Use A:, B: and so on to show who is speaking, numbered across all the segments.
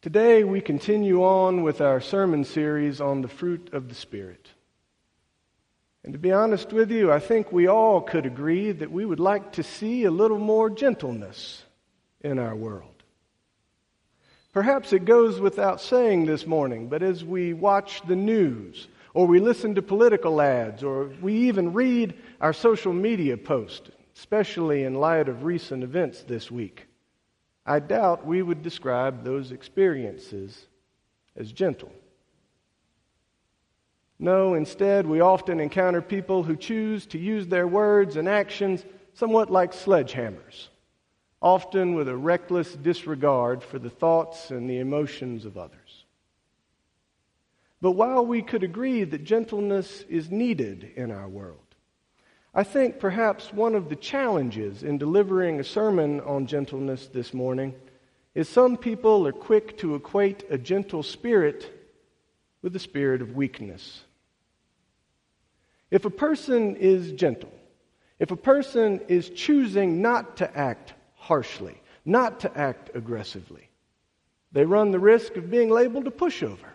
A: Today, we continue on with our sermon series on the fruit of the Spirit. And to be honest with you, I think we all could agree that we would like to see a little more gentleness in our world. Perhaps it goes without saying this morning, but as we watch the news, or we listen to political ads, or we even read our social media posts, especially in light of recent events this week, I doubt we would describe those experiences as gentle. No, instead, we often encounter people who choose to use their words and actions somewhat like sledgehammers, often with a reckless disregard for the thoughts and the emotions of others. But while we could agree that gentleness is needed in our world, I think perhaps one of the challenges in delivering a sermon on gentleness this morning is some people are quick to equate a gentle spirit with the spirit of weakness. If a person is gentle, if a person is choosing not to act harshly, not to act aggressively, they run the risk of being labeled a pushover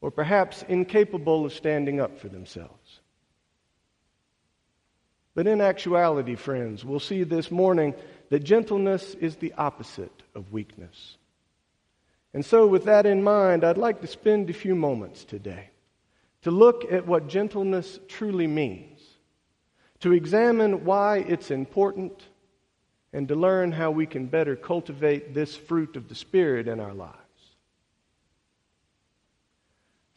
A: or perhaps incapable of standing up for themselves. But in actuality, friends, we'll see this morning that gentleness is the opposite of weakness. And so, with that in mind, I'd like to spend a few moments today to look at what gentleness truly means, to examine why it's important, and to learn how we can better cultivate this fruit of the Spirit in our lives.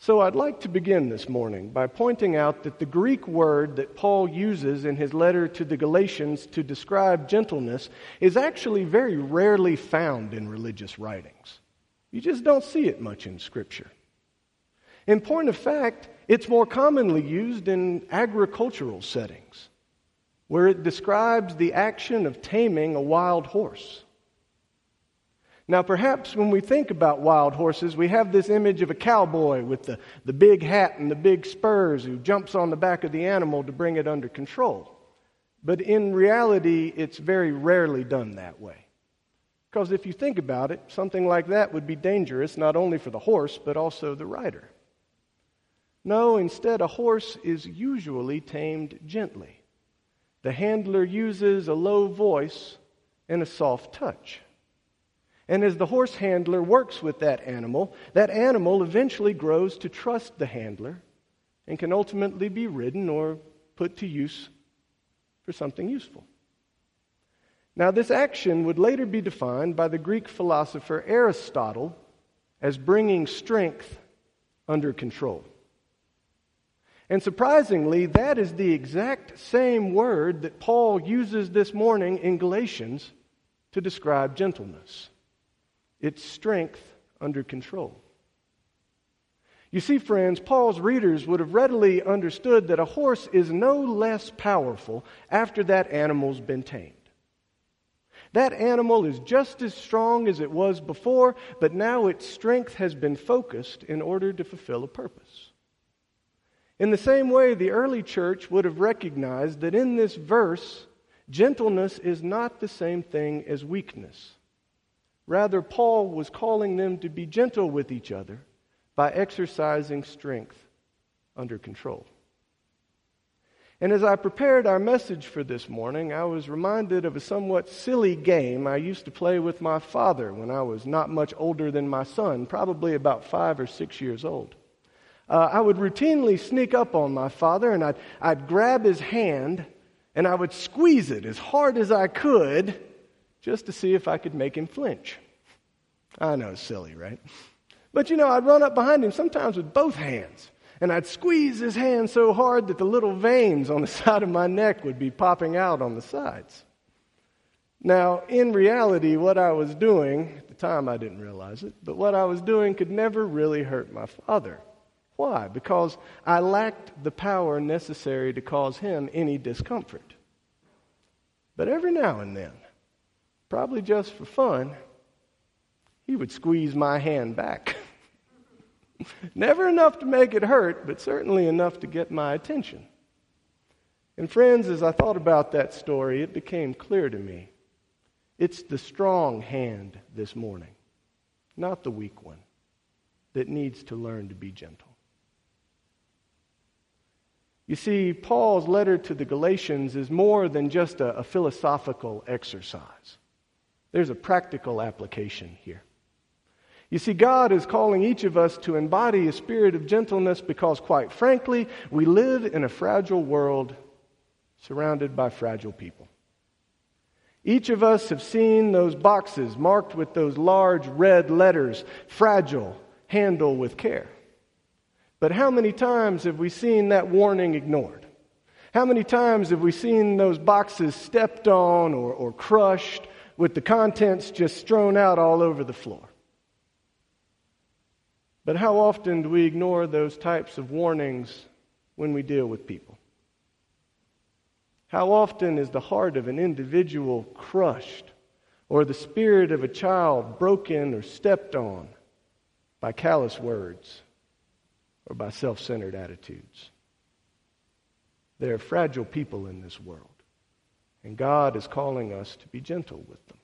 A: So I'd like to begin this morning by pointing out that the Greek word that Paul uses in his letter to the Galatians to describe gentleness is actually very rarely found in religious writings. You just don't see it much in Scripture. In point of fact, it's more commonly used in agricultural settings, where it describes the action of taming a wild horse. Now, perhaps when we think about wild horses, we have this image of a cowboy with the, the big hat and the big spurs who jumps on the back of the animal to bring it under control. But in reality, it's very rarely done that way. Because if you think about it, something like that would be dangerous not only for the horse, but also the rider. No, instead, a horse is usually tamed gently. The handler uses a low voice and a soft touch. And as the horse handler works with that animal, that animal eventually grows to trust the handler and can ultimately be ridden or put to use for something useful. Now, this action would later be defined by the Greek philosopher Aristotle as bringing strength under control. And surprisingly, that is the exact same word that Paul uses this morning in Galatians to describe gentleness its strength under control. You see, friends, Paul's readers would have readily understood that a horse is no less powerful after that animal's been tamed. That animal is just as strong as it was before, but now its strength has been focused in order to fulfill a purpose. In the same way, the early church would have recognized that in this verse, gentleness is not the same thing as weakness. Rather, Paul was calling them to be gentle with each other by exercising strength under control. And as I prepared our message for this morning, I was reminded of a somewhat silly game I used to play with my father when I was not much older than my son, probably about five or six years old. Uh, I would routinely sneak up on my father and I'd, I'd grab his hand and I would squeeze it as hard as I could just to see if I could make him flinch. I know, silly, right? But you know, I'd run up behind him sometimes with both hands, and I'd squeeze his hand so hard that the little veins on the side of my neck would be popping out on the sides. Now, in reality, what I was doing, at the time I didn't realize it, but what I was doing could never really hurt my father. Why? Because I lacked the power necessary to cause him any discomfort. But every now and then, probably just for fun, he would squeeze my hand back. Never enough to make it hurt, but certainly enough to get my attention. And, friends, as I thought about that story, it became clear to me it's the strong hand this morning not the weak one, that needs to learn to be gentle. You see, Paul's letter to the Galatians is more than just a, a, philosophical exercise. There's a practical application here. You see, God is calling each of us to embody a spirit of gentleness because, quite frankly, we live in a fragile world surrounded by fragile people. Each of us have seen those boxes marked with those large red letters, fragile, handle with care. But how many times have we seen that warning ignored? How many times have we seen those boxes stepped on or, or crushed with the contents just strewn out all over the floor? But how often do we ignore those types of warnings when we deal with people? How often is the heart of an individual crushed or the spirit of a child broken or stepped on by callous words or by self centered attitudes? There are fragile people in this world, and God is calling us to be gentle with them.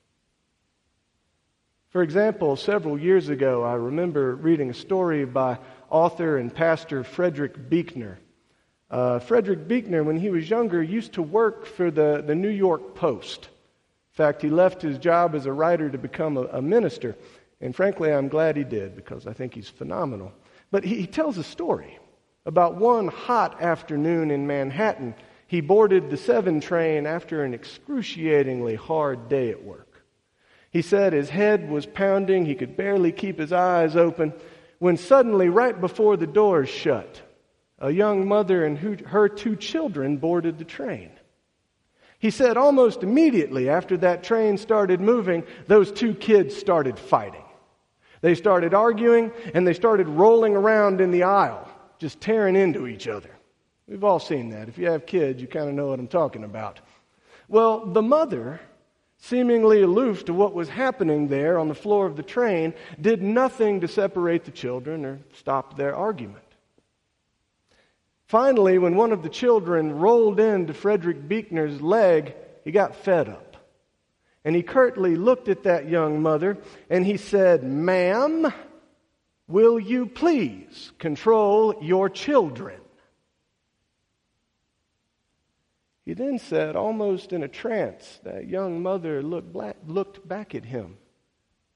A: For example, several years ago, I remember reading a story by author and pastor Frederick Buechner. Uh, Frederick Buechner, when he was younger, used to work for the, the New York Post. In fact, he left his job as a writer to become a, a minister. And frankly, I'm glad he did because I think he's phenomenal. But he, he tells a story about one hot afternoon in Manhattan. He boarded the 7 train after an excruciatingly hard day at work. He said his head was pounding, he could barely keep his eyes open, when suddenly, right before the doors shut, a young mother and her two children boarded the train. He said almost immediately after that train started moving, those two kids started fighting. They started arguing and they started rolling around in the aisle, just tearing into each other. We've all seen that. If you have kids, you kind of know what I'm talking about. Well, the mother seemingly aloof to what was happening there on the floor of the train, did nothing to separate the children or stop their argument. Finally, when one of the children rolled into Frederick Buechner's leg, he got fed up. And he curtly looked at that young mother and he said, Ma'am, will you please control your children? He then said, almost in a trance, that young mother looked, black, looked back at him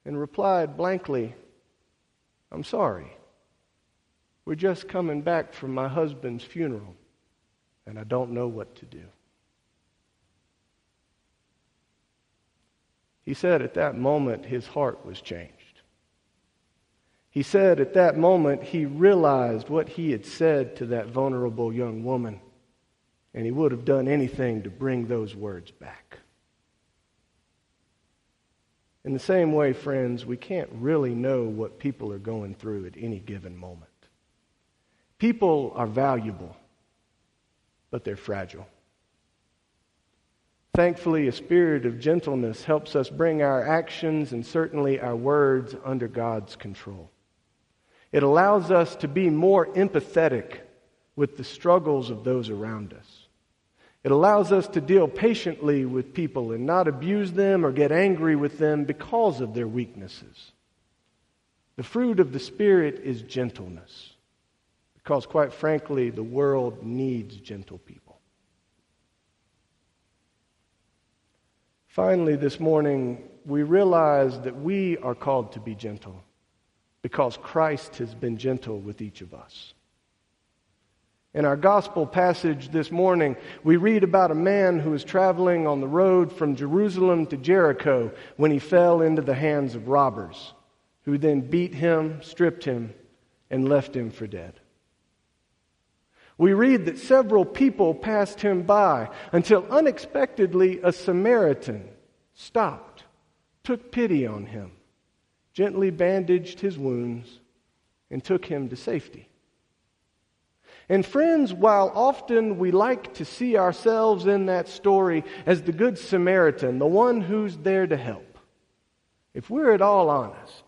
A: and replied blankly, I'm sorry. We're just coming back from my husband's funeral, and I don't know what to do. He said at that moment his heart was changed. He said at that moment he realized what he had said to that vulnerable young woman and he would have done anything to bring those words back. In the same way, friends, we can't really know what people are going through at any given moment. People are valuable, but they're fragile. Thankfully, a spirit of gentleness helps us bring our actions and certainly our words under God's control. It allows us to be more empathetic with the struggles of those around us. It allows us to deal patiently with people and not abuse them or get angry with them because of their weaknesses. The fruit of the Spirit is gentleness, because quite frankly, the world needs gentle people. Finally, this morning, we realize that we are called to be gentle because Christ has been gentle with each of us. In our gospel passage this morning, we read about a man who was traveling on the road from Jerusalem to Jericho when he fell into the hands of robbers, who then beat him, stripped him, and left him for dead. We read that several people passed him by until unexpectedly a Samaritan stopped, took pity on him, gently bandaged his wounds, and took him to safety. And friends, while often we like to see ourselves in that story as the Good Samaritan, the one who's there to help, if we're at all honest,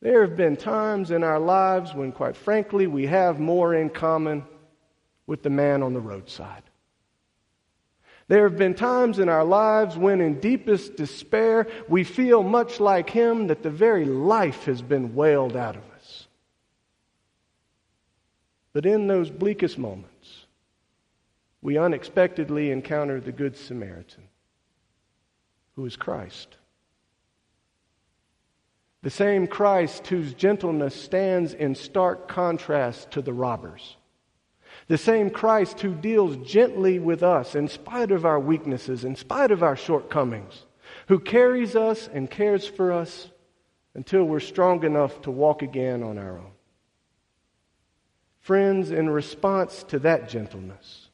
A: there have been times in our lives when, quite frankly, we have more in common with the man on the roadside. There have been times in our lives when, in deepest despair, we feel much like Him that the very life has been wailed out of. But in those bleakest moments, we unexpectedly encounter the Good Samaritan, who is Christ. The same Christ whose gentleness stands in stark contrast to the robbers. The same Christ who deals gently with us in spite of our weaknesses, in spite of our shortcomings, who carries us and cares for us until we're strong enough to walk again on our own. Friends, in response to that gentleness,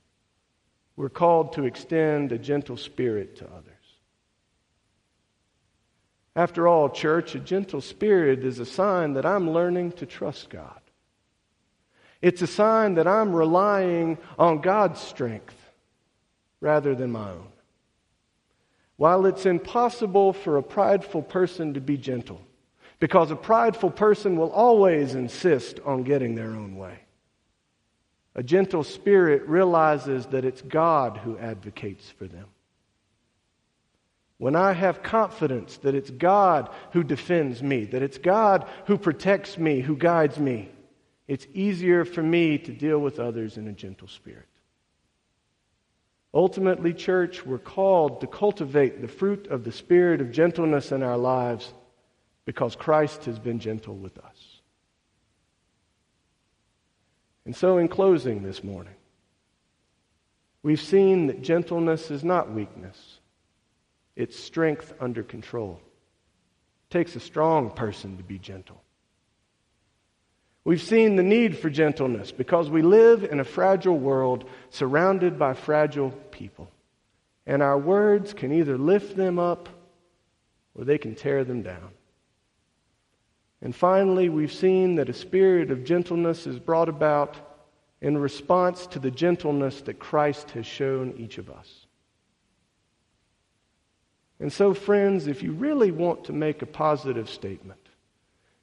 A: we're called to extend a gentle spirit to others. After all, church, a gentle spirit is a sign that I'm learning to trust God. It's a sign that I'm relying on God's strength rather than my own. While it's impossible for a prideful person to be gentle, because a prideful person will always insist on getting their own way. A gentle spirit realizes that it's God who advocates for them when I have confidence that it's God who defends me, that it's God who protects me, who guides me, it's easier for me to deal with others in a gentle spirit. Ultimately, church, we're called to cultivate the fruit of the spirit of gentleness in our lives because Christ has been gentle with us. And so, in closing this morning, we've seen that gentleness is not weakness it's strength under control. It takes a strong person to be gentle. We've seen the need for gentleness because we live in a fragile world surrounded by fragile people. And our words can either lift them up or they can tear them down. And finally, we've seen that a spirit of gentleness is brought about in response to the gentleness that Christ has shown each of us. And so, friends, if you really want to make a positive statement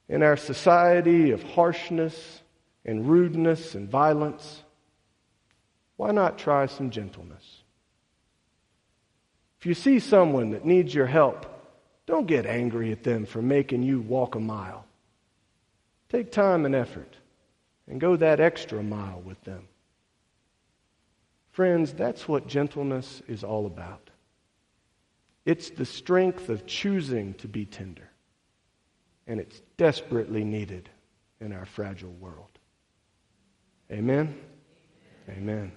A: in our society of harshness and rudeness and violence, why not try some gentleness? If you see someone that needs your help, don't get angry at them for making you walk a mile. Take time and effort and go that extra mile with them. Friends, that's what gentleness is all about. It's the strength of choosing to be tender. And it's desperately needed in our fragile world. Amen? Amen.